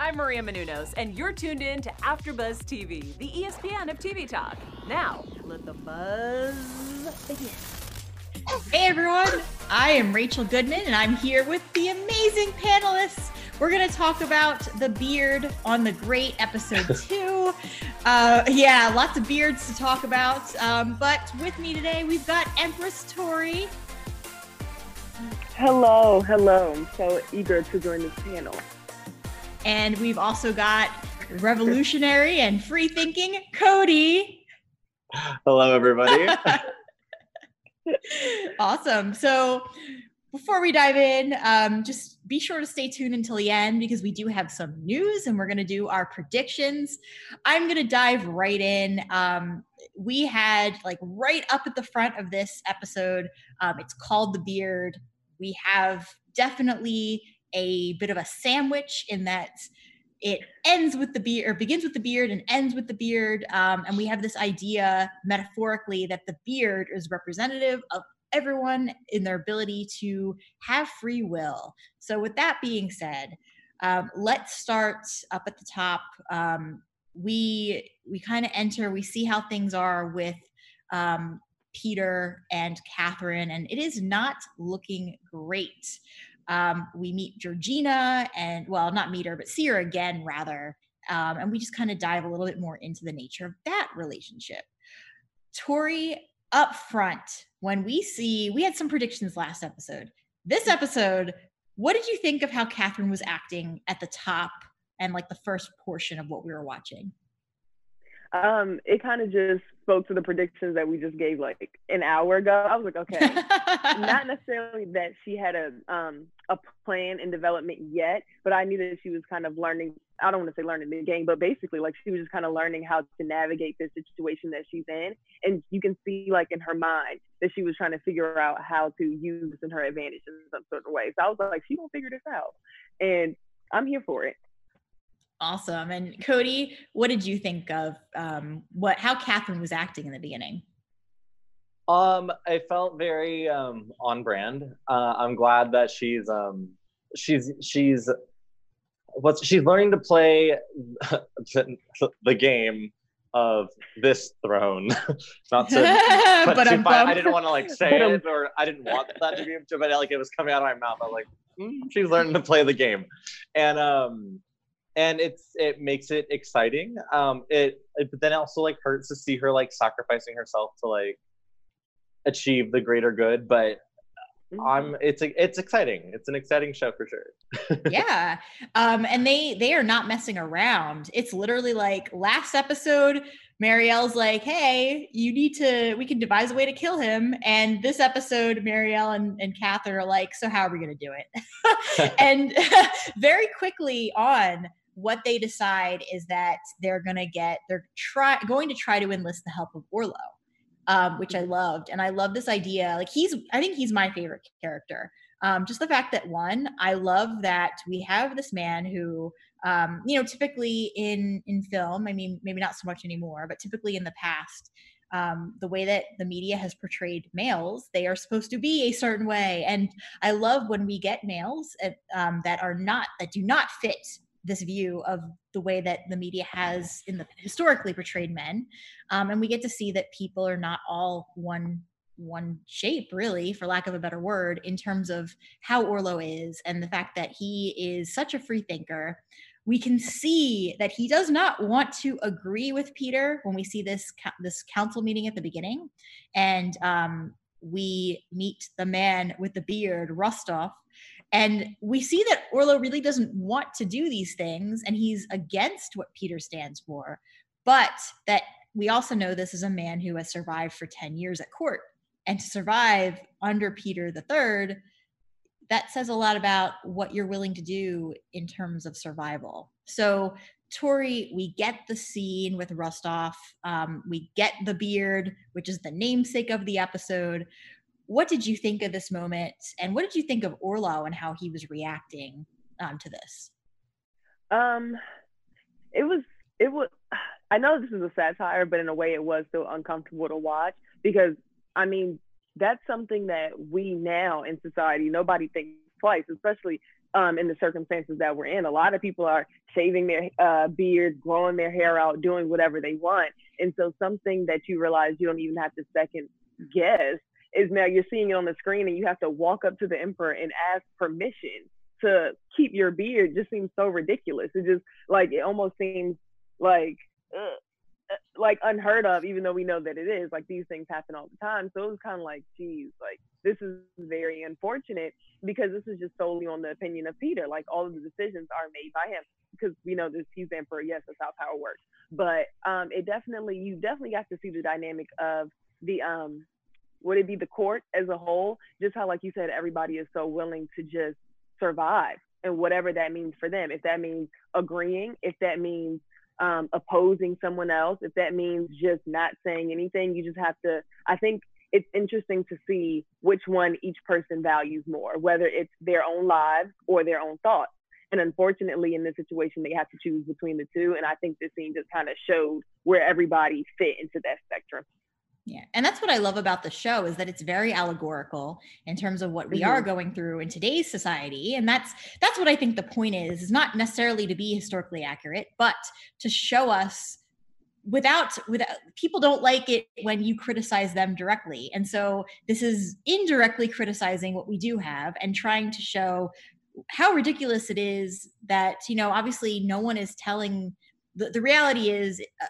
I'm Maria Menounos, and you're tuned in to AfterBuzz TV, the ESPN of TV talk. Now, let the buzz begin. Hey everyone, I am Rachel Goodman, and I'm here with the amazing panelists. We're going to talk about the beard on the great episode two. Uh, yeah, lots of beards to talk about. Um, but with me today, we've got Empress Tori. Hello, hello. I'm so eager to join this panel. And we've also got revolutionary and free thinking Cody. Hello, everybody. awesome. So before we dive in, um, just be sure to stay tuned until the end because we do have some news and we're going to do our predictions. I'm going to dive right in. Um, we had like right up at the front of this episode, um, it's called The Beard. We have definitely a bit of a sandwich in that it ends with the beard or begins with the beard and ends with the beard um, and we have this idea metaphorically that the beard is representative of everyone in their ability to have free will. So, with that being said, um, let's start up at the top. Um, we we kind of enter. We see how things are with um, Peter and Catherine, and it is not looking great. Um, we meet Georgina, and well, not meet her, but see her again, rather. Um, and we just kind of dive a little bit more into the nature of that relationship. Tori, up front when we see we had some predictions last episode. This mm. episode, what did you think of how Catherine was acting at the top and like the first portion of what we were watching? Um, it kind of just spoke to the predictions that we just gave like an hour ago. I was like, okay, not necessarily that she had a um a plan in development yet, but I knew that she was kind of learning. I don't want to say learning the game, but basically like she was just kind of learning how to navigate the situation that she's in, and you can see like in her mind that she was trying to figure out how to use this in her advantage in some sort of way. So I was like, she gonna figure this out, and I'm here for it. Awesome. And Cody, what did you think of um, what how Catherine was acting in the beginning? Um, I felt very um, on brand. Uh, I'm glad that she's um, she's she's what's she's learning to play the, the game of this throne. Not to, but, but I didn't want to like say it, or I didn't want that to be, but like it was coming out of my mouth. I was like, mm, she's learning to play the game, and um, and it's it makes it exciting. Um, it, it but then also like hurts to see her like sacrificing herself to like achieve the greater good. But mm-hmm. I'm it's it's exciting. It's an exciting show for sure. yeah, um, and they they are not messing around. It's literally like last episode. Marial's like, hey, you need to, we can devise a way to kill him. And this episode, Marial and, and Catherine are like, so how are we going to do it? and very quickly on, what they decide is that they're going to get they're try going to try to enlist the help of Orlo, um, which I loved, and I love this idea. Like he's, I think he's my favorite character. Um, just the fact that one, I love that we have this man who, um, you know, typically in in film, I mean, maybe not so much anymore, but typically in the past, um, the way that the media has portrayed males, they are supposed to be a certain way. And I love when we get males at, um, that are not, that do not fit this view of the way that the media has in the historically portrayed men. Um, and we get to see that people are not all one one shape really for lack of a better word in terms of how orlo is and the fact that he is such a free thinker. We can see that he does not want to agree with peter when we see this this council meeting at the beginning. And um, we meet the man with the beard rostov and we see that Orlo really doesn't want to do these things and he's against what Peter stands for. But that we also know this is a man who has survived for 10 years at court. And to survive under Peter III, that says a lot about what you're willing to do in terms of survival. So, Tori, we get the scene with Rostov. Um, we get the beard, which is the namesake of the episode what did you think of this moment and what did you think of orlo and how he was reacting um, to this um it was it was i know this is a satire but in a way it was still uncomfortable to watch because i mean that's something that we now in society nobody thinks twice especially um, in the circumstances that we're in. A lot of people are shaving their uh, beards, growing their hair out, doing whatever they want. And so something that you realize you don't even have to second guess is now you're seeing it on the screen and you have to walk up to the emperor and ask permission to keep your beard just seems so ridiculous. It just like it almost seems like uh, like unheard of, even though we know that it is. Like these things happen all the time. So it was kind of like, geez, like this is very unfortunate because this is just solely on the opinion of Peter. Like all of the decisions are made by him because we know this he's emperor. Yes, that's how power works. But um, it definitely you definitely got to see the dynamic of the um would it be the court as a whole? Just how like you said, everybody is so willing to just survive and whatever that means for them. If that means agreeing, if that means um, opposing someone else, if that means just not saying anything, you just have to. I think it's interesting to see which one each person values more, whether it's their own lives or their own thoughts. And unfortunately, in this situation, they have to choose between the two. And I think this scene just kind of showed where everybody fit into that spectrum. Yeah. And that's what I love about the show is that it's very allegorical in terms of what we mm-hmm. are going through in today's society. And that's that's what I think the point is, is not necessarily to be historically accurate, but to show us without without people don't like it when you criticize them directly. And so this is indirectly criticizing what we do have and trying to show how ridiculous it is that, you know, obviously no one is telling the, the reality is uh,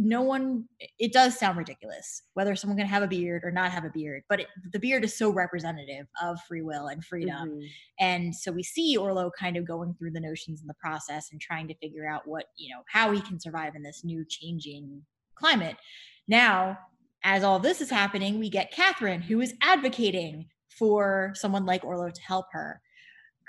no one it does sound ridiculous whether someone can have a beard or not have a beard but it, the beard is so representative of free will and freedom. Mm-hmm. and so we see orlo kind of going through the notions in the process and trying to figure out what you know how he can survive in this new changing climate. Now as all this is happening we get catherine who is advocating for someone like orlo to help her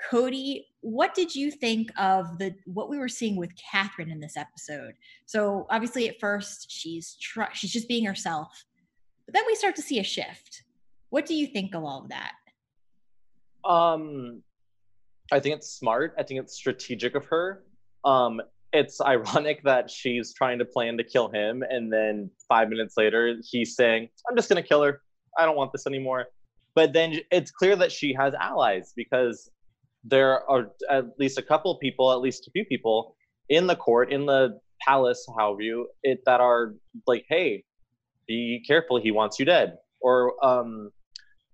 Cody, what did you think of the what we were seeing with Catherine in this episode? So obviously, at first she's tr- she's just being herself, but then we start to see a shift. What do you think of all of that? Um, I think it's smart. I think it's strategic of her. Um, it's ironic that she's trying to plan to kill him, and then five minutes later, he's saying, "I'm just gonna kill her. I don't want this anymore." But then it's clear that she has allies because there are at least a couple people, at least a few people in the court, in the palace, however you it that are like, hey, be careful, he wants you dead. Or um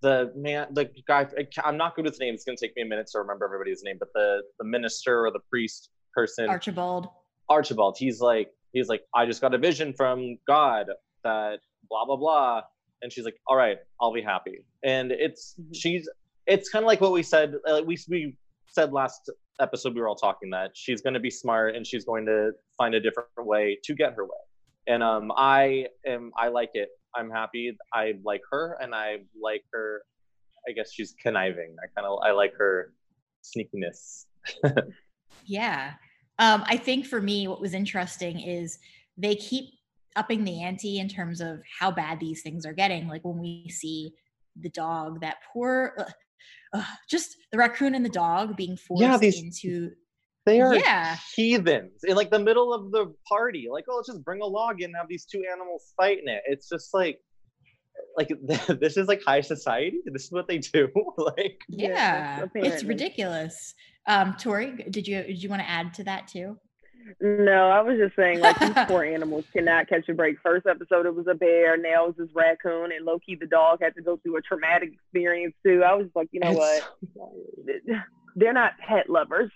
the man the guy I'm not good with names, it's gonna take me a minute to remember everybody's name, but the the minister or the priest person Archibald. Archibald, he's like he's like, I just got a vision from God that blah blah blah. And she's like, All right, I'll be happy. And it's mm-hmm. she's it's kind of like what we said. Like we we said last episode, we were all talking that she's going to be smart and she's going to find a different way to get her way. And um, I am I like it. I'm happy. I like her, and I like her. I guess she's conniving. I kind of I like her sneakiness. yeah, um, I think for me, what was interesting is they keep upping the ante in terms of how bad these things are getting. Like when we see the dog, that poor, uh, just the raccoon and the dog being forced yeah, these, into they are yeah. heathens in like the middle of the party like oh let's just bring a log in and have these two animals fight in it. It's just like like this is like high society? This is what they do? Like yeah, yeah it's ridiculous. Um tori did you did you want to add to that too no, I was just saying, like, these poor animals cannot catch a break. First episode, it was a bear. Now it was this raccoon. And Loki, the dog, had to go through a traumatic experience, too. I was like, you know what? They're not pet lovers.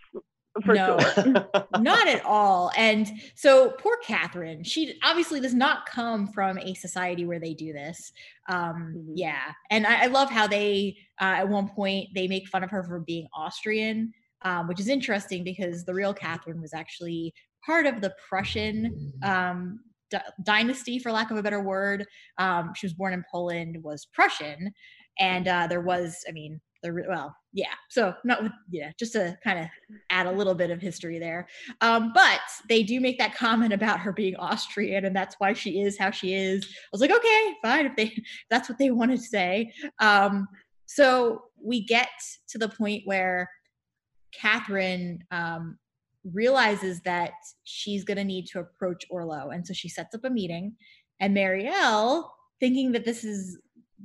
For no, sure. not at all. And so poor Catherine, she obviously does not come from a society where they do this. Um, mm-hmm. Yeah. And I, I, love how they, uh, at one point, they make fun of her for being Austrian um, which is interesting because the real Catherine was actually part of the Prussian um, d- dynasty, for lack of a better word. Um, she was born in Poland, was Prussian, and uh, there was, I mean, the well, yeah. So not with yeah, just to kind of add a little bit of history there. Um, but they do make that comment about her being Austrian, and that's why she is how she is. I was like, okay, fine, if they if that's what they want to say. Um, so we get to the point where Catherine um, realizes that she's going to need to approach Orlo. And so she sets up a meeting. And Marial, thinking that this is,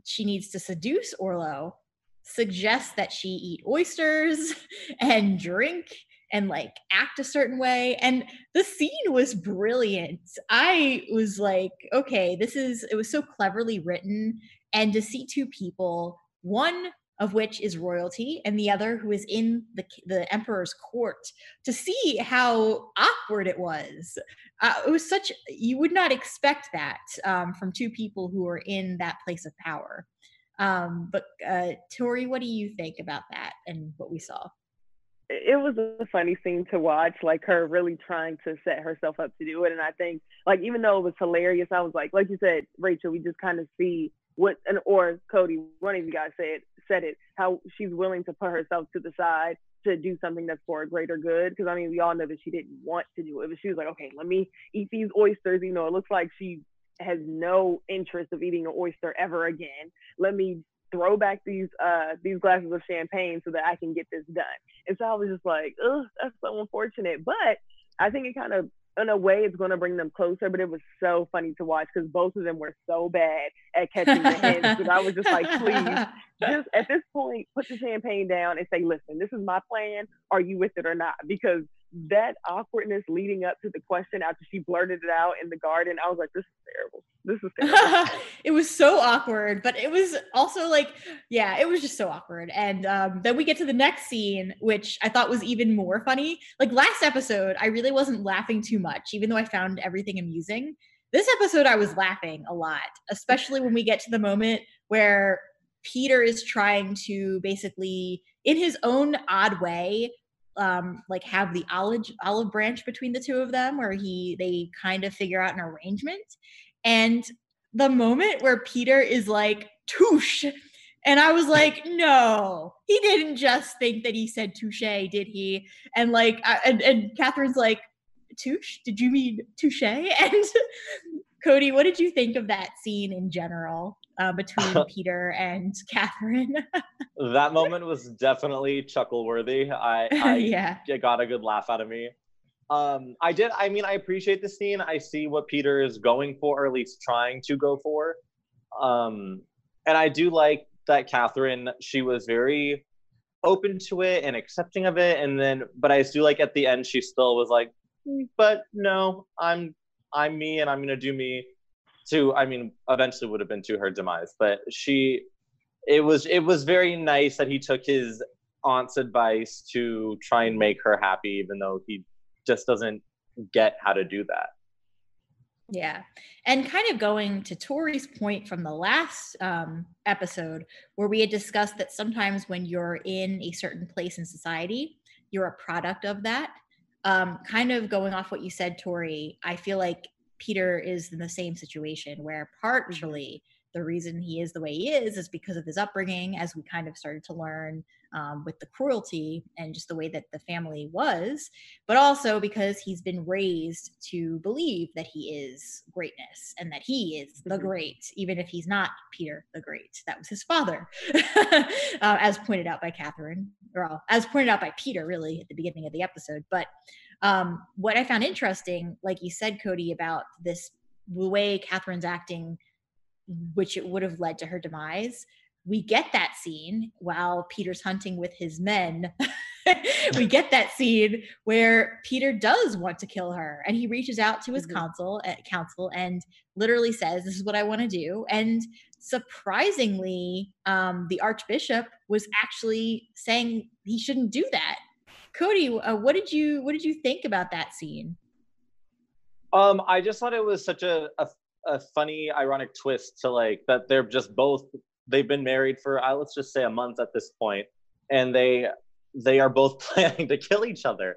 she needs to seduce Orlo, suggests that she eat oysters and drink and like act a certain way and the scene was brilliant i was like okay this is it was so cleverly written and to see two people one of which is royalty and the other who is in the the emperor's court to see how awkward it was uh, it was such you would not expect that um, from two people who are in that place of power um, but uh, tori what do you think about that and what we saw it was a funny scene to watch, like her really trying to set herself up to do it. And I think, like, even though it was hilarious, I was like, like you said, Rachel, we just kind of see what, and or Cody, one of you guys said said it, how she's willing to put herself to the side to do something that's for a greater good. Because I mean, we all know that she didn't want to do it, but she was like, okay, let me eat these oysters. You know, it looks like she has no interest of eating an oyster ever again. Let me throw back these uh these glasses of champagne so that I can get this done. And so I was just like, oh, that's so unfortunate. But I think it kind of in a way it's going to bring them closer but it was so funny to watch because both of them were so bad at catching the hints and i was just like please just at this point put the champagne down and say listen this is my plan. Are you with it or not? Because that awkwardness leading up to the question after she blurted it out in the garden, I was like, this is terrible. This is terrible. it was so awkward, but it was also like, yeah, it was just so awkward. And um, then we get to the next scene, which I thought was even more funny. Like last episode, I really wasn't laughing too much, even though I found everything amusing. This episode, I was laughing a lot, especially when we get to the moment where Peter is trying to basically, in his own odd way, um like have the olive olive branch between the two of them where he they kind of figure out an arrangement. And the moment where peter is like touche and i was like no. He didn't just think that he said touche did he? And like I, and, and catherine's like touche? Did you mean touche? And cody what did you think of that scene in general uh, between Peter and Catherine. that moment was definitely chuckle worthy. I, I yeah. got a good laugh out of me. Um, I did. I mean, I appreciate the scene. I see what Peter is going for, or at least trying to go for. Um, and I do like that Catherine. She was very open to it and accepting of it, and then, but I do like at the end, she still was like, mm, "But no, I'm I'm me, and I'm gonna do me." to i mean eventually would have been to her demise but she it was it was very nice that he took his aunt's advice to try and make her happy even though he just doesn't get how to do that yeah. And kind of going to Tori's point from the last um, episode, where we had discussed that sometimes when you're in a certain place in society, you're a product of that. Um, kind of going off what you said, Tori, I feel like Peter is in the same situation where mm-hmm. partially the reason he is the way he is is because of his upbringing, as we kind of started to learn um, with the cruelty and just the way that the family was, but also because he's been raised to believe that he is greatness and that he is the mm-hmm. great, even if he's not Peter the Great. That was his father, uh, as pointed out by Catherine, or as pointed out by Peter, really, at the beginning of the episode. But um, what I found interesting, like you said, Cody, about this the way Catherine's acting, which it would have led to her demise. We get that scene while Peter's hunting with his men. we get that scene where Peter does want to kill her, and he reaches out to his mm-hmm. council, uh, council, and literally says, "This is what I want to do." And surprisingly, um, the Archbishop was actually saying he shouldn't do that Cody, uh, what did you what did you think about that scene? Um, I just thought it was such a, a, a funny, ironic twist to like that they're just both they've been married for uh, let's just say a month at this point, and they they are both planning to kill each other,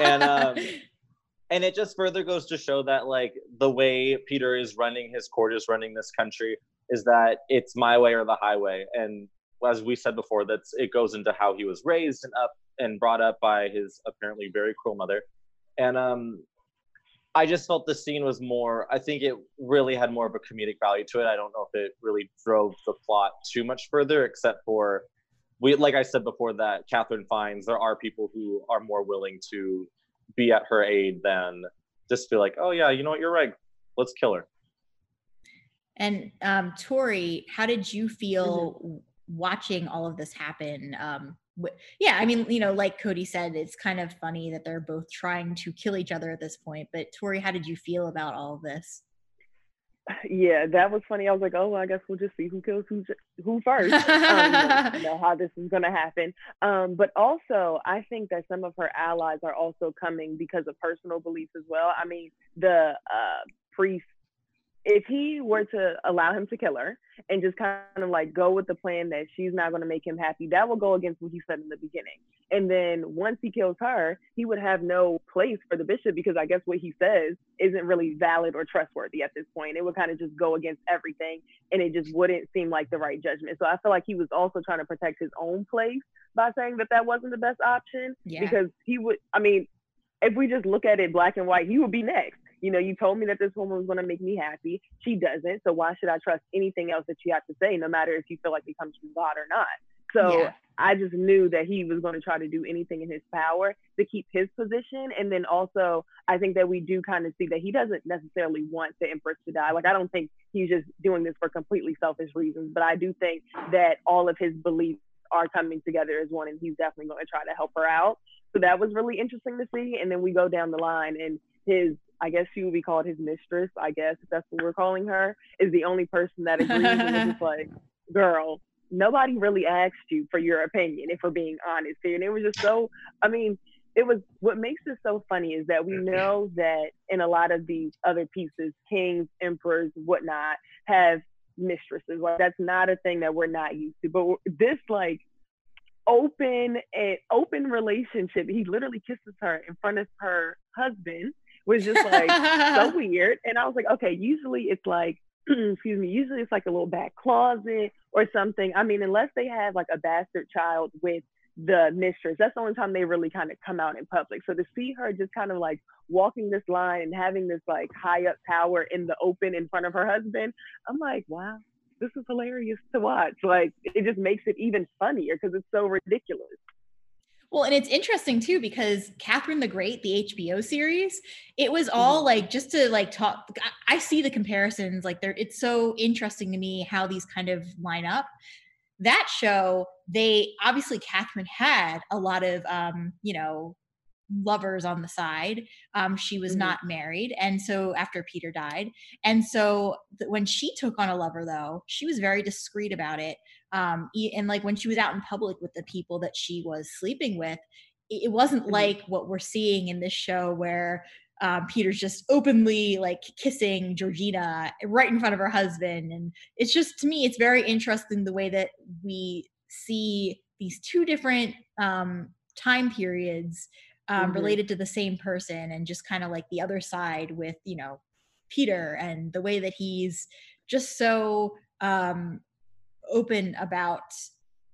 and um, and it just further goes to show that like the way Peter is running his court is running this country is that it's my way or the highway, and as we said before, that's it goes into how he was raised and up and brought up by his apparently very cruel mother. And um, I just felt the scene was more, I think it really had more of a comedic value to it. I don't know if it really drove the plot too much further, except for, we, like I said before, that Catherine finds there are people who are more willing to be at her aid than just be like, oh, yeah, you know what, you're right. Let's kill her. And um, Tori, how did you feel mm-hmm watching all of this happen um yeah i mean you know like cody said it's kind of funny that they're both trying to kill each other at this point but tori how did you feel about all of this yeah, that was funny. I was like, oh, I guess we'll just see who kills who who first. um, you know how this is going to happen. Um, but also, I think that some of her allies are also coming because of personal beliefs as well. I mean, the uh, priest if he were to allow him to kill her and just kind of like go with the plan that she's not going to make him happy, that will go against what he said in the beginning. And then once he kills her, he would have no place for the bishop because I guess what he says isn't really valid or trustworthy at this point. It would kind of just go against everything and it just wouldn't seem like the right judgment. So I feel like he was also trying to protect his own place by saying that that wasn't the best option yeah. because he would, I mean, if we just look at it black and white, he would be next you know, you told me that this woman was going to make me happy. She doesn't. So why should I trust anything else that you have to say, no matter if you feel like it comes from God or not? So yeah. I just knew that he was going to try to do anything in his power to keep his position. And then also, I think that we do kind of see that he doesn't necessarily want the Empress to die. Like, I don't think he's just doing this for completely selfish reasons, but I do think that all of his beliefs are coming together as one, and he's definitely going to try to help her out. So that was really interesting to see. And then we go down the line, and his I guess she would be called his mistress, I guess, if that's what we're calling her, is the only person that agrees and just like, girl, nobody really asked you for your opinion, if we're being honest here. And it was just so, I mean, it was what makes it so funny is that we mm-hmm. know that in a lot of these other pieces, kings, emperors, whatnot, have mistresses. Like that's not a thing that we're not used to. But this like open and open relationship, he literally kisses her in front of her husband was just like so weird. And I was like, okay, usually it's like, excuse me, usually it's like a little back closet or something. I mean, unless they have like a bastard child with the mistress, that's the only time they really kind of come out in public. So to see her just kind of like walking this line and having this like high up tower in the open in front of her husband, I'm like, wow, this is hilarious to watch. Like it just makes it even funnier because it's so ridiculous. Well, and it's interesting too because Catherine the Great, the HBO series, it was all mm-hmm. like just to like talk. I see the comparisons, like they're it's so interesting to me how these kind of line up. That show, they obviously Catherine had a lot of um, you know, lovers on the side. Um, she was mm-hmm. not married, and so after Peter died, and so th- when she took on a lover, though, she was very discreet about it um and like when she was out in public with the people that she was sleeping with it wasn't mm-hmm. like what we're seeing in this show where um, Peter's just openly like kissing Georgina right in front of her husband. And it's just to me, it's very interesting the way that we see these two different um, time periods um, mm-hmm. related to the same person and just kind of like the other side with, you know, Peter and the way that he's just so um, open about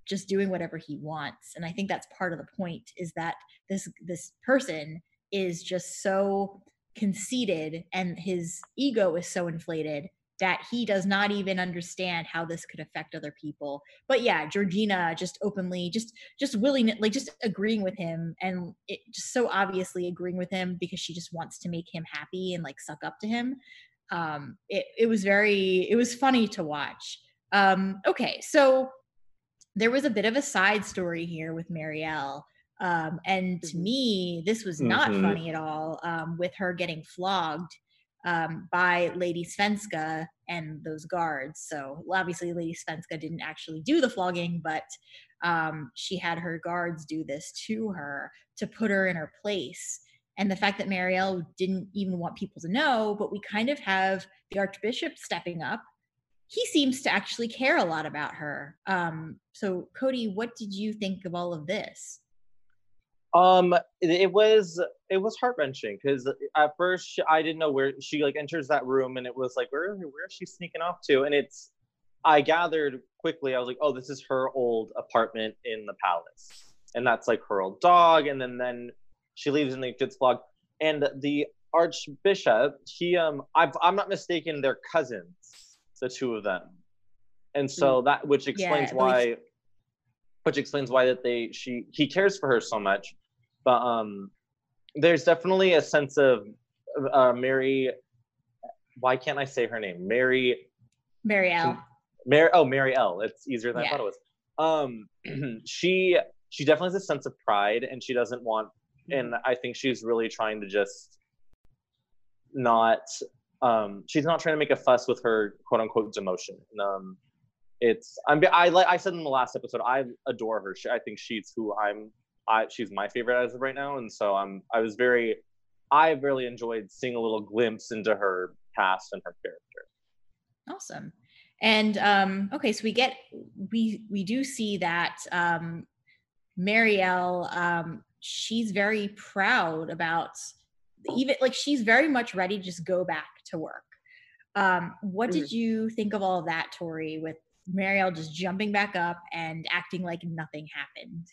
just doing whatever he wants. And i think that's part of the point is that this this person is just so conceited and his ego is so inflated that he does not even understand how this could affect other people. But yeah georgina just openly just just willing like just agreeing with him and it just so obviously agreeing with him because she just wants to make him happy and like suck up to him. Um it, it was very it was funny to watch um, okay, so there was a bit of a side story here with Marial. Um, and to mm-hmm. me, this was not mm-hmm. funny at all um, with her getting flogged um, by Lady Svenska and those guards. So obviously, Lady Svenska didn't actually do the flogging, but um, she had her guards do this to her to put her in her place. And the fact that Marial didn't even want people to know, but we kind of have the Archbishop stepping up he seems to actually care a lot about her. Um, so, Cody, what did you think of all of this? Um, it, was it was heart wrenching because at first I didn't know where she like enters that room and it was like where where is she sneaking off to? And it's I gathered quickly I was like, oh, this is her old apartment in the palace, and that's like her old dog. And then then she leaves and they gets flogged. And the archbishop, he um, i I'm not mistaken, they're cousins the two of them and so mm. that which explains yeah, why which explains why that they she he cares for her so much but um there's definitely a sense of uh mary why can't i say her name mary mary l mary oh mary l it's easier than yeah. i thought it was Um, she she definitely has a sense of pride, and she doesn't want. Mm-hmm. And I think she's really trying to just not. Um, she's not trying to make a fuss with her quote unquote demotion. And, um, it's I'm I I said in the last episode I adore her. She, I think she's who I'm. I she's my favorite as of right now, and so I'm. I was very. I really enjoyed seeing a little glimpse into her past and her character. Awesome. And um, okay, so we get we we do see that um, Marial, um, she's very proud about even like she's very much ready to just go back to work. Um, what did you think of all of that, Tori, with Marial just jumping back up and acting like nothing happened?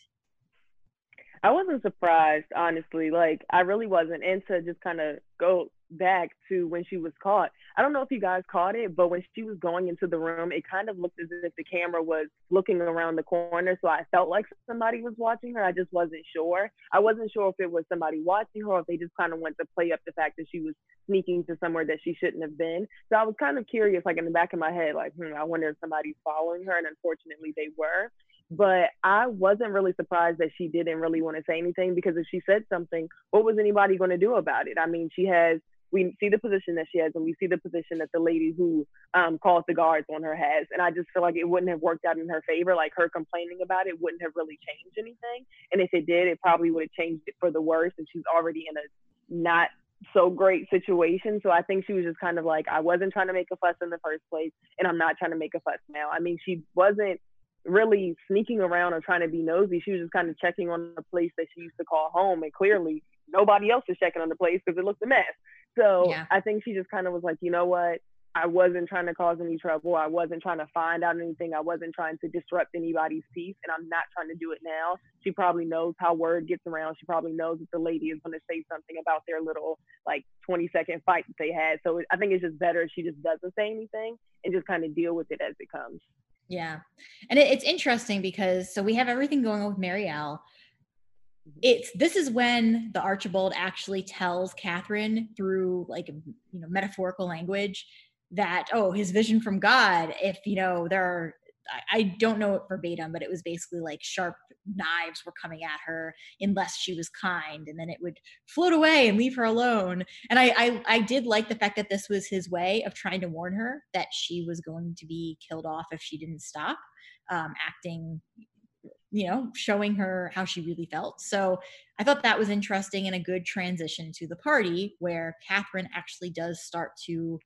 I wasn't surprised, honestly. Like I really wasn't. And to just kind of go back to when she was caught. I don't know if you guys caught it, but when she was going into the room, it kind of looked as if the camera was looking around the corner. So I felt like somebody was watching her. I just wasn't sure. I wasn't sure if it was somebody watching her or if they just kind of went to play up the fact that she was sneaking to somewhere that she shouldn't have been. So I was kind of curious, like in the back of my head, like, hmm, I wonder if somebody's following her. And unfortunately, they were but I wasn't really surprised that she didn't really want to say anything because if she said something, what was anybody going to do about it? I mean, she has we see the position that she has and we see the position that the lady who um, calls the guards on her has. And I just feel like it wouldn't have worked out in her favor. Like her complaining about it wouldn't have really changed anything. And if it did, it probably would have changed it for the worse. And she's already in a not so great situation. So I think she was just kind of like, I wasn't trying to make a fuss in the first place, and I'm not trying to make a fuss now. I mean, she wasn't really sneaking around or trying to be nosy. She was just kind of checking on the place that she used to call home. And clearly, nobody else is checking on the place because it looked a mess. So Yeah. I think she just kind of was like, you know what? I wasn't trying to cause any trouble. I wasn't trying to find out anything. I wasn't trying to disrupt anybody's peace, and I'm not trying to do it now. She probably knows how word gets around. She probably knows that the lady is going to say something about their little like 20 second fight that they had. So I think it's just better if she just doesn't say anything and just kind of deal with it as it comes. Yeah. And it, it's interesting because so we have everything going on with Marial. It's this is when the Archibald actually tells Catherine through like you know metaphorical language that oh his vision from God if you know there are I, I don't know it verbatim but it was basically like sharp knives were coming at her unless she was kind and then it would float away and leave her alone. And I, I i did like the fact that this was his way of trying to warn her that she was going to be killed off if she didn't stop um, acting you know showing her how she really felt. So i thought that was interesting and a good transition to the party where catherine actually does start to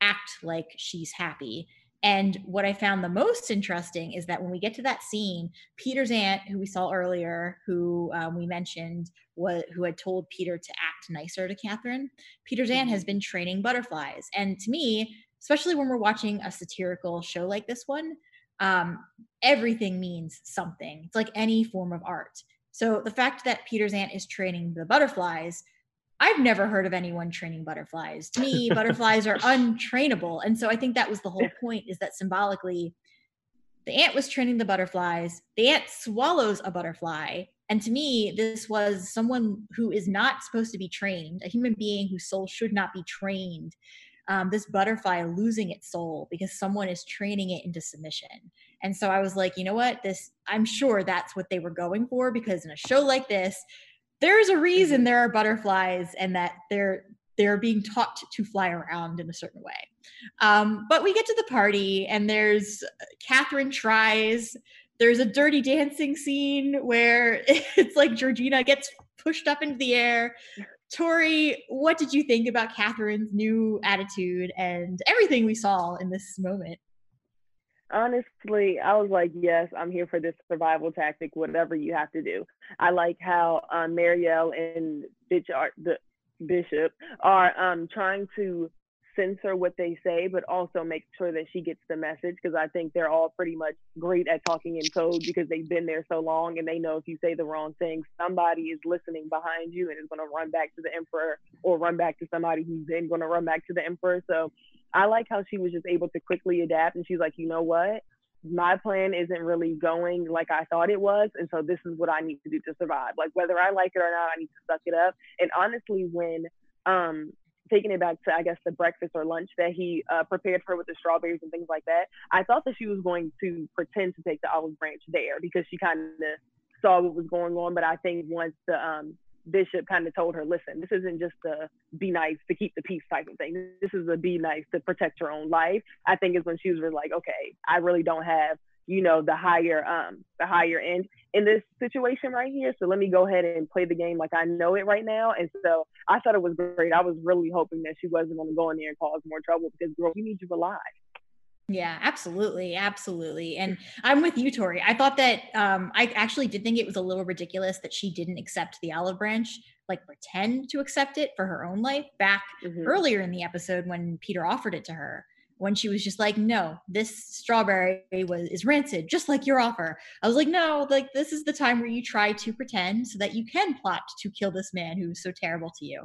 act like she's happy. And what I found the most interesting is that when we get to that scene, Peter's aunt, who we saw earlier, who um, we mentioned, was, who had told Peter to act nicer to Catherine, Peter's aunt has been training butterflies. And to me, especially when we're watching a satirical show like this one, um, everything means something. It's like any form of art. So the fact that Peter's aunt is training the butterflies I've never heard of anyone training butterflies. To me, butterflies are untrainable. And so I think that was the whole point is that symbolically, the ant was training the butterflies. The ant swallows a butterfly. And to me, this was someone who is not supposed to be trained, a human being whose soul should not be trained. Um, this butterfly losing its soul because someone is training it into submission. And so I was like, you know what? This, I'm sure that's what they were going for because in a show like this, there's a reason there are butterflies and that they're they're being taught to fly around in a certain way. Um, but we get to the party and there's Catherine tries. There's a dirty dancing scene where it's like Georgina gets pushed up into the air. Tori, what did you think about Catherine's new attitude and everything we saw in this moment? honestly, I was like, yes, I'm here for this survival tactic, whatever you have to do. I like how um, Marial and Bitch are, the Bishop are um, trying to censor what they say, but also make sure that she gets the message because I think they're all pretty much great at talking in code because they've been there so long and they know if you say the wrong thing, somebody is listening behind you and is going to run back to the emperor or run back to somebody who's then going to run back to the emperor. So I like how she was just able to quickly adapt and she's like, you know what? My plan isn't really going like I thought it was. And so this is what I need to do to survive. Like whether I like it or not, I need to suck it up. And honestly, when um taking it back to I guess the breakfast or lunch that he uh, prepared for her with the strawberries and things like that. I thought that she was going to pretend to take the olive branch there because she kind of saw what was going on. But I think once the um, bishop kind of told her, listen, this isn't just a be nice to keep the peace type of thing. This is a be nice to protect her own life. I think is when she was like, okay, I really don't have you know the higher um the higher end in this situation right here so let me go ahead and play the game like i know it right now and so i thought it was great i was really hoping that she wasn't going to go in there and cause more trouble because girl we need you alive yeah, absolutely, absolutely. And I'm with you, Tori. I thought that um, I actually did think it was a little ridiculous that she didn't accept the olive branch, like pretend to accept it for her own life back mm-hmm. earlier in the episode when Peter offered it to her when she was just like, no, this strawberry was is rancid, just like your offer. I was like, no, like this is the time where you try to pretend so that you can plot to kill this man who's so terrible to you.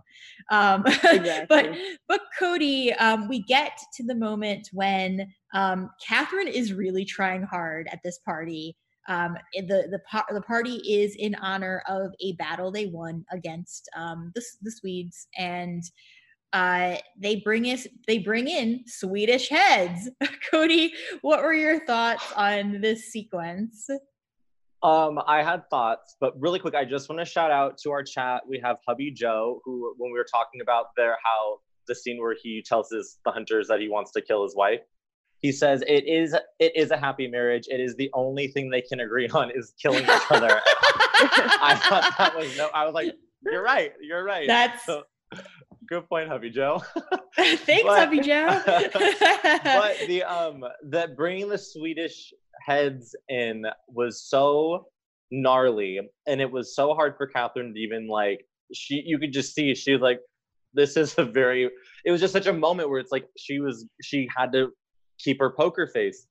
Um, exactly. but but Cody, um, we get to the moment when um, Catherine is really trying hard at this party. Um, the the the party is in honor of a battle they won against um, the the Swedes and uh, they bring us they bring in Swedish heads. Cody, what were your thoughts on this sequence? Um, I had thoughts, but really quick, I just want to shout out to our chat. We have hubby Joe, who when we were talking about there how the scene where he tells his the hunters that he wants to kill his wife, he says it is it is a happy marriage. It is the only thing they can agree on is killing each other. I thought that was no. I was like, you're right. You're right. That's so, good point, Hubby Joe. Thanks, but, Hubby Joe. but the um that bringing the Swedish heads in was so gnarly, and it was so hard for Catherine to even like she. You could just see she was like, this is a very. It was just such a moment where it's like she was she had to keep her poker face,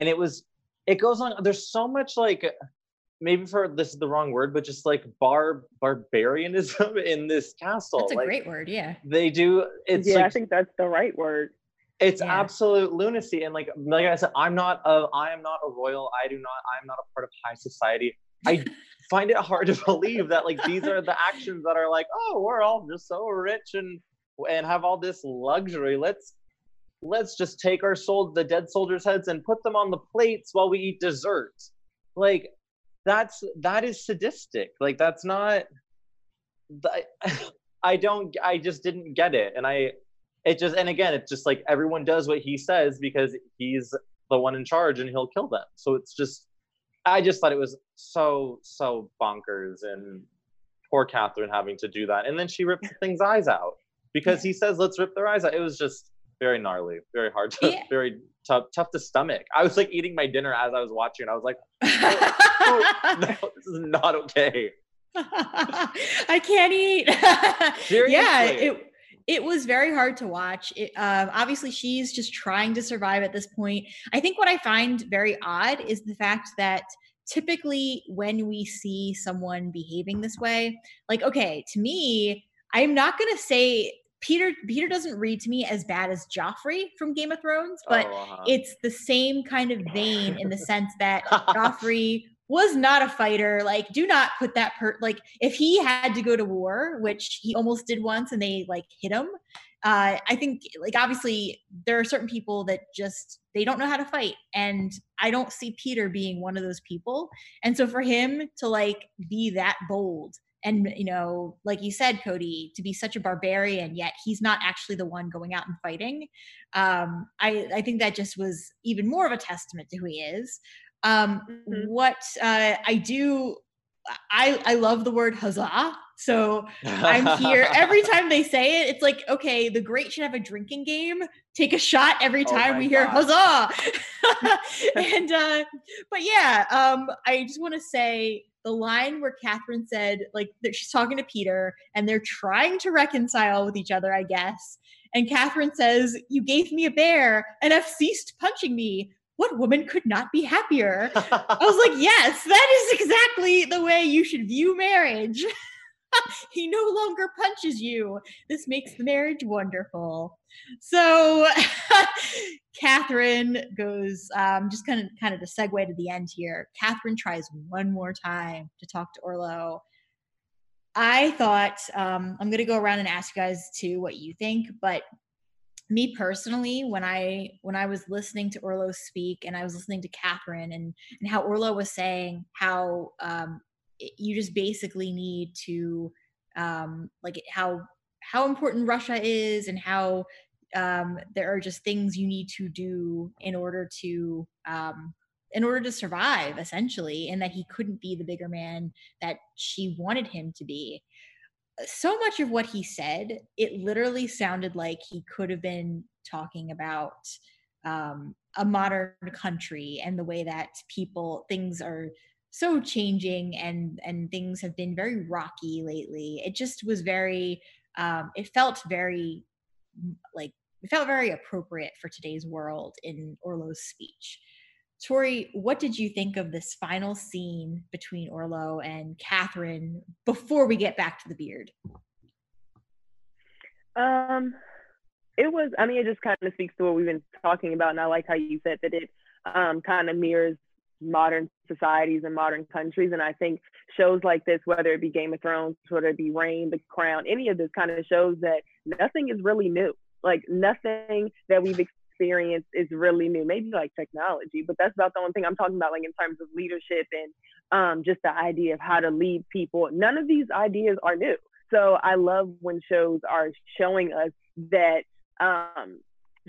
and it was. It goes on. There's so much like maybe for this is the wrong word, but just like bar barbarianism in this castle. That's a like, great word, yeah. They do. It's yeah, like, I think that's the right word. It's yeah. absolute lunacy, and like like I said, I'm not a I am not a royal. I do not. I'm not a part of high society. I find it hard to believe that like these are the actions that are like, oh, we're all just so rich and and have all this luxury. Let's let's just take our soul the dead soldiers' heads and put them on the plates while we eat dessert. Like that's that is sadistic. Like that's not i don't i just didn't get it. And i it just and again it's just like everyone does what he says because he's the one in charge and he'll kill them. So it's just i just thought it was so so bonkers and poor catherine having to do that. And then she ripped things eyes out because he says let's rip their eyes out. It was just very gnarly very hard to yeah. very tough tough to stomach. I was like eating my dinner as I was watching. I was like, oh, no, this is not okay. I can't eat. yeah, it it was very hard to watch. It, um, obviously, she's just trying to survive at this point. I think what I find very odd is the fact that typically when we see someone behaving this way, like okay, to me, I'm not going to say Peter Peter doesn't read to me as bad as Joffrey from Game of Thrones, but oh, uh-huh. it's the same kind of vein in the sense that Joffrey was not a fighter. Like, do not put that per like if he had to go to war, which he almost did once, and they like hit him. Uh, I think like obviously there are certain people that just they don't know how to fight, and I don't see Peter being one of those people. And so for him to like be that bold and you know like you said cody to be such a barbarian yet he's not actually the one going out and fighting um, I, I think that just was even more of a testament to who he is um, mm-hmm. what uh, i do I, I love the word huzzah. So I'm here every time they say it. It's like, okay, the great should have a drinking game. Take a shot every oh time oh we hear God. huzzah. and uh, but yeah, um, I just want to say the line where Catherine said, like, that she's talking to Peter and they're trying to reconcile with each other, I guess. And Catherine says, You gave me a bear and have ceased punching me. What woman could not be happier? I was like, Yes, that is exactly the way you should view marriage. he no longer punches you. This makes the marriage wonderful. So Catherine goes, um, just kind of kind of to segue to the end here. Catherine tries one more time to talk to Orlo. I thought um, I'm gonna go around and ask you guys too what you think, but me personally, when I when I was listening to Orlo speak and I was listening to Catherine and and how Orlo was saying how um, you just basically need to um, like how how important Russia is and how um, there are just things you need to do in order to um, in order to survive essentially and that he couldn't be the bigger man that she wanted him to be. So much of what he said, it literally sounded like he could have been talking about um, a modern country and the way that people things are so changing and and things have been very rocky lately. It just was very. Um, it felt very like it felt very appropriate for today's world in Orlo's speech. Toree, what did you think of this final scene between Orlo and Catherine before we get back to the beard? Um, it was. I mean, it just kind of speaks to what we've been talking about, and I like how you said that it um, kind of mirrors modern societies and modern countries. And I think shows like this, whether it be Game of Thrones, whether it be Reign, The Crown, any of this kind of shows that nothing is really new. Like nothing that we've experienced is really new. Maybe like technology, but that's about the only thing I'm talking about, like in terms of leadership and um, just the idea of how to lead people. None of these ideas are new. So I love when shows are showing us that um,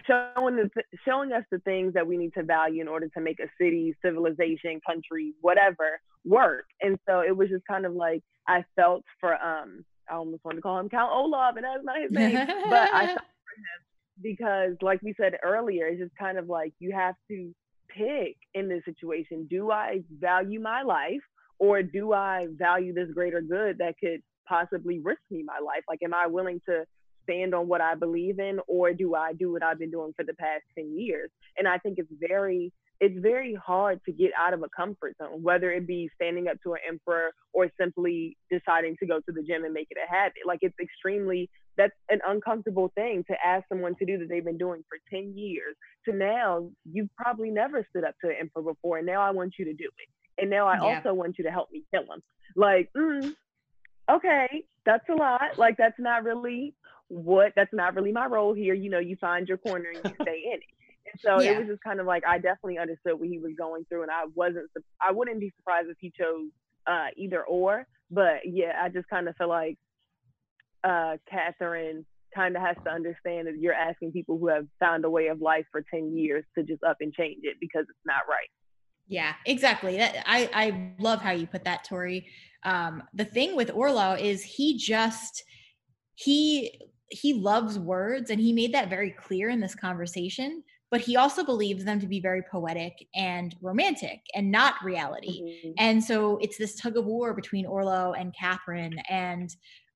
showing the showing us the things that we need to value in order to make a city, civilization, country, whatever work. And so it was just kind of like I felt for um I almost wanted to call him Count Olaf, and that's not his name, but I felt for him because like we said earlier it's just kind of like you have to pick in this situation do i value my life or do i value this greater good that could possibly risk me my life like am i willing to stand on what i believe in or do i do what i've been doing for the past 10 years and i think it's very it's very hard to get out of a comfort zone, whether it be standing up to an emperor or simply deciding to go to the gym and make it a habit. Like it's extremely, that's an uncomfortable thing to ask someone to do that they've been doing for 10 years to now you've probably never stood up to an emperor before. And now I want you to do it. And now I yeah. also want you to help me kill him. Like, mm, okay, that's a lot. Like that's not really what, that's not really my role here. You know, you find your corner and you stay in it And so yeah. it was just kind of like I definitely understood what he was going through, and I wasn't I wouldn't be surprised if he chose uh, either or. But yeah, I just kind of feel like uh, Catherine kind of has to understand that you're asking people who have found a way of life for 10 years to just up and change it because it's not right. Yeah, exactly. That, I, I love how you put that, Toree. Um, the thing with Orlo is he just, he, he loves words and he made that very clear in this conversation but he also believes them to be very poetic and romantic and not reality. Mm-hmm. And so it's this tug of war between Orlo and Catherine. And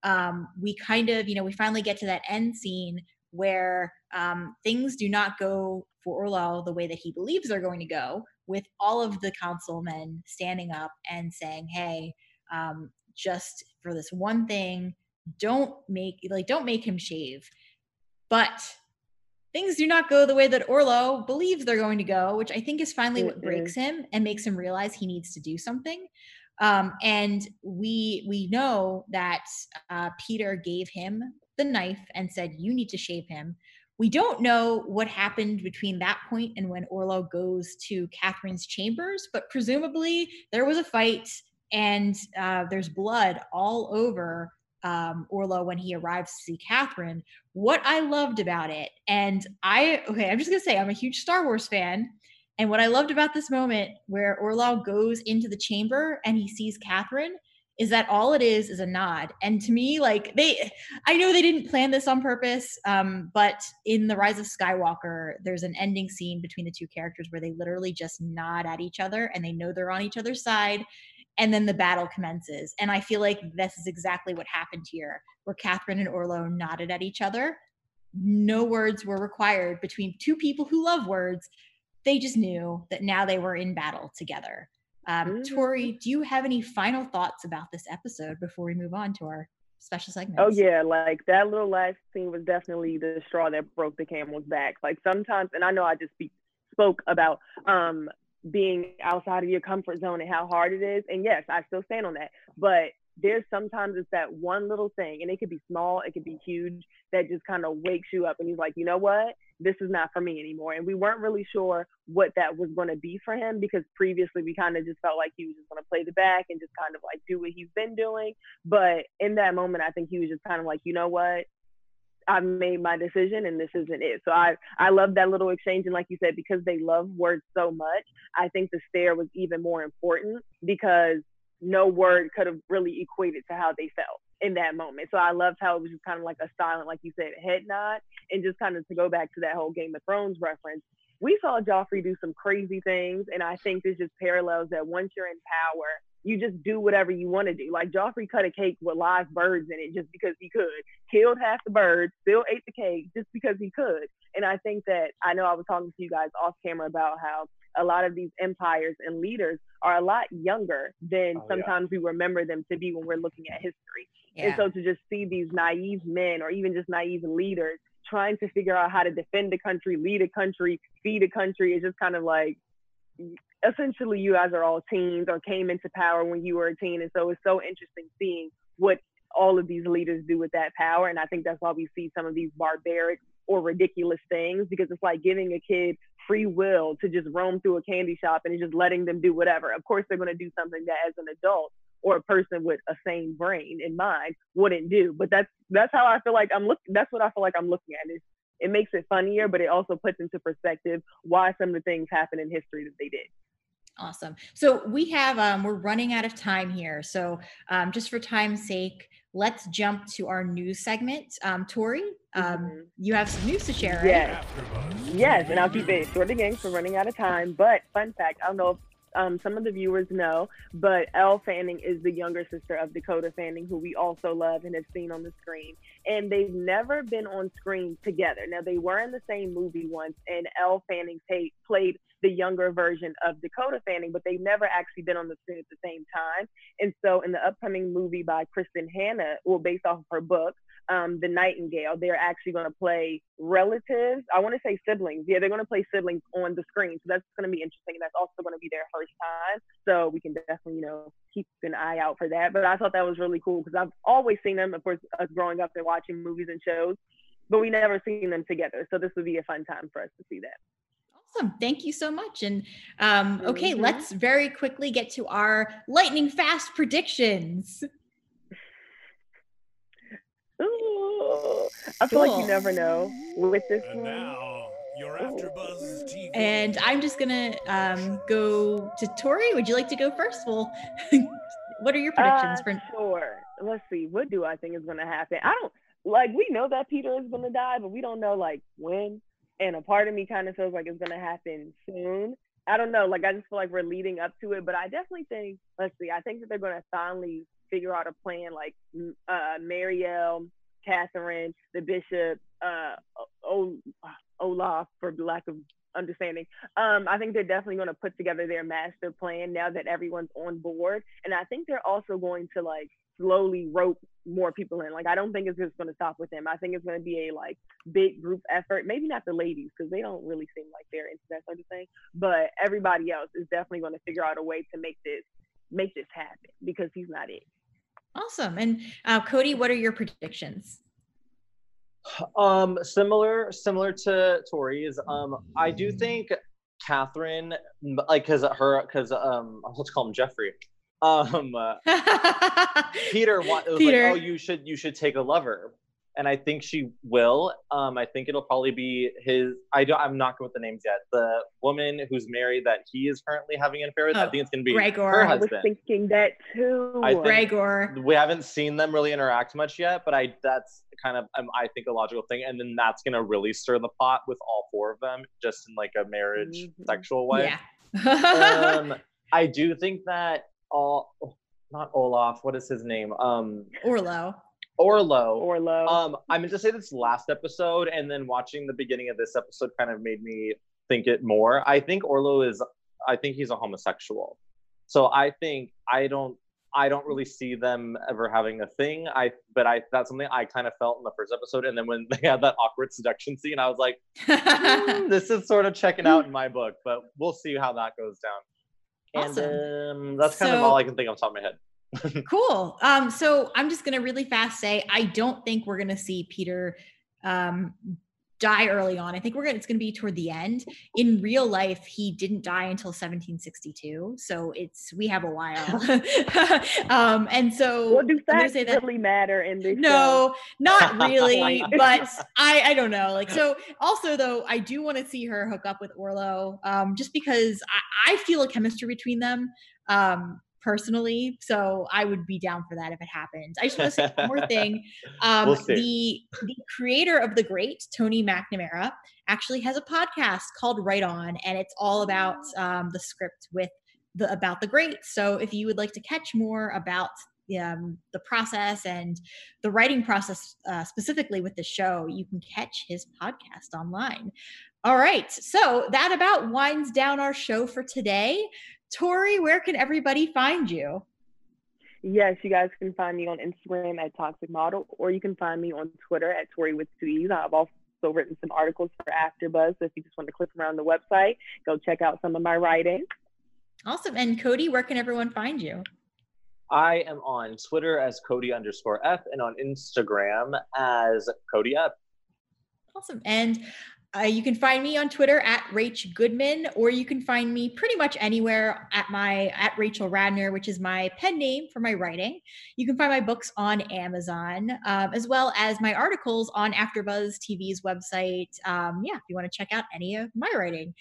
um, we kind of, you know, we finally get to that end scene where um, things do not go for Orlo the way that he believes they're going to go, with all of the councilmen standing up and saying, hey, um, just for this one thing, don't make like don't make him shave. But things do not go the way that Orlo believes they're going to go, which I think is finally what breaks him and makes him realize he needs to do something. Um, and we we know that uh, Peter gave him the knife and said, "You need to shave him." We don't know what happened between that point and when Orlo goes to Catherine's chambers, but presumably there was a fight and uh, there's blood all over um, Orlo when he arrives to see Catherine. What I loved about it, and I okay, I'm just gonna say I'm a huge Star Wars fan. And what I loved about this moment where Orlo goes into the chamber and he sees Catherine is that all it is is a nod. And to me, like they, I know they didn't plan this on purpose, um, but in The Rise of Skywalker, there's an ending scene between the two characters where they literally just nod at each other and they know they're on each other's side and then the battle commences. And I feel like this is exactly what happened here, where Catherine and Orlo nodded at each other. No words were required between two people who love words. They just knew that now they were in battle together. Um, mm-hmm. Toree, do you have any final thoughts about this episode before we move on to our special segment? Oh yeah, like that little last scene was definitely the straw that broke the camel's back. Like sometimes, and I know I just speak, spoke about um being outside of your comfort zone and how hard it is. And yes, I still stand on that. But there's sometimes it's that one little thing, and it could be small, it could be huge, that just kind of wakes you up, and he's like, you know what, this is not for me anymore. And we weren't really sure what that was going to be for him because previously we kind of just felt like he was just going to play the back and just kind of like do what he's been doing. But in that moment, I think he was just kind of like, you know what, I've made my decision and this isn't it. So I I love that little exchange and like you said because they love words so much, I think the stare was even more important because no word could have really equated to how they felt in that moment. So I loved how it was just kind of like a silent, like you said, head nod. And just kind of to go back to that whole Game of Thrones reference, we saw Joffrey do some crazy things. And I think this just parallels that once you're in power, you just do whatever you want to do. Like Joffrey cut a cake with live birds in it just because he could, killed half the birds, still ate the cake just because he could. And I think that I know I was talking to you guys off camera about how a lot of these empires and leaders are a lot younger than oh, sometimes yeah. we remember them to be when we're looking at history. Yeah. And so to just see these naive men or even just naive leaders trying to figure out how to defend the country, lead a country, feed a country is just kind of like essentially you guys are all teens or came into power when you were a teen. And so it's so interesting seeing what all of these leaders do with that power. And I think that's why we see some of these barbaric or ridiculous things because it's like giving a kid free will to just roam through a candy shop and just letting them do whatever. Of course, they're going to do something that as an adult or a person with a sane brain in mind wouldn't do. But that's that's how I feel like I'm looking. That's what I feel like I'm looking at. It it makes it funnier, but it also puts into perspective why some of the things happen in history that they did. Awesome. So we have um, we're running out of time here. So um, just for time's sake, let's jump to our news segment. Um, Toree, um, mm-hmm. you have some news to share, right? Yes. Yes, and I'll keep it short again for running out of time. But fun fact, I don't know if um, some of the viewers know, but Elle Fanning is the younger sister of Dakota Fanning, who we also love and have seen on the screen. And they've never been on screen together. Now, they were in the same movie once, and Elle Fanning played the younger version of Dakota Fanning, but they've never actually been on the screen at the same time. And so, in the upcoming movie by Kristin Hannah, well, based off of her book, um, the Nightingale, they're actually going to play relatives. I want to say siblings. Yeah, they're going to play siblings on the screen. So that's going to be interesting. That's also going to be their first time. So we can definitely, you know, keep an eye out for that. But I thought that was really cool because I've always seen them, of course, us growing up and watching movies and shows, but we never seen them together. So this would be a fun time for us to see that. Awesome. Thank you so much. And um, okay, mm-hmm. let's very quickly get to our lightning fast predictions. Ooh, I feel cool. like you never know with this and one. Now, you're AfterBuzz TV. And I'm just gonna um, go to Toree. Would you like to go first? Well, what are your predictions uh, for? Sure. Let's see. What do I think is gonna happen? I don't like. We know that Peter is gonna die, but we don't know like when. And a part of me kind of feels like it's gonna happen soon. I don't know. Like I just feel like we're leading up to it, but I definitely think. Let's see. I think that they're gonna finally figure out a plan like uh, Marial, Catherine, the bishop, uh, o- Olaf, for lack of understanding. Um, I think they're definitely going to put together their master plan now that everyone's on board, and I think they're also going to like slowly rope more people in. Like I don't think it's just going to stop with them. I think it's going to be a like big group effort. Maybe not the ladies because they don't really seem like they're into that sort of thing, but everybody else is definitely going to figure out a way to make this make this happen because he's not it. Awesome. And uh, Cody, what are your predictions? Um, similar, similar to Toree's. Um, I do think Catherine, like, cause her, cause um, let's call him Jeffrey. Um, uh, Peter, wa- Peter. Like, oh, you should, you should take a lover and I think she will. Um, I think it'll probably be his. I don't. I'm not good with the names yet. The woman who's married that he is currently having an affair with. Oh, I think it's gonna be Grigor. her husband. I was thinking that too. I Grigor. We haven't seen them really interact much yet, but I that's kind of um, I think a logical thing, and then that's gonna really stir the pot with all four of them, just in like a marriage mm-hmm. sexual way. Yeah. um, I do think that all. Not Olaf. What is his name? Um, Orlo. Orlo. Orlo. Um, I meant to say this last episode, and then watching the beginning of this episode kind of made me think it more. I think Orlo is. I think he's a homosexual. So I think I don't. I don't really see them ever having a thing. I but I that's something I kind of felt in the first episode, and then when they had that awkward seduction scene, I was like, mm, "This is sort of checking out in my book." But we'll see how that goes down. Awesome. And um, that's kind so, of all I can think off the top of my head. Cool. Um, so I'm just gonna really fast say I don't think we're gonna see Peter um die early on. I think we're gonna it's gonna be toward the end. In real life, he didn't die until 1762, so it's we have a while. um, and so well, do facts say that, really matter in this? No, show? not really. but I I don't know. Like so. Also, though, I do want to see her hook up with Orlo, um, just because I, I feel a chemistry between them. Um, personally. So I would be down for that if it happens. I just want to say one more thing. Um, we'll the the creator of the Great, Tony McNamara, actually has a podcast called Right On, and it's all about um, the script with the about the Great. So if you would like to catch more about um, the process and the writing process uh, specifically with the show, you can catch his podcast online. All right. So that about winds down our show for today. Toree, where can everybody find you? Yes, you guys can find me on Instagram at Toxic Model, or you can find me on Twitter at Toree with two E's. I've also written some articles for AfterBuzz. So if you just want to click around the website, go check out some of my writing. Awesome. And Cody, where can everyone find you? I am on Twitter as Cody underscore F and on Instagram as Cody F. Awesome. And uh, you can find me on Twitter at Rach Goodman, or you can find me pretty much anywhere at my at Rachel Radner, which is my pen name for my writing. You can find my books on Amazon, um, as well as my articles on AfterBuzz TV's website. Um, yeah, if you want to check out any of my writing.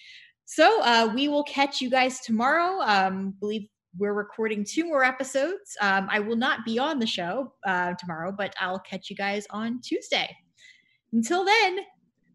So uh, we will catch you guys tomorrow. Um, believe we're recording two more episodes. Um, I will not be on the show uh, tomorrow, but I'll catch you guys on Tuesday. Until then,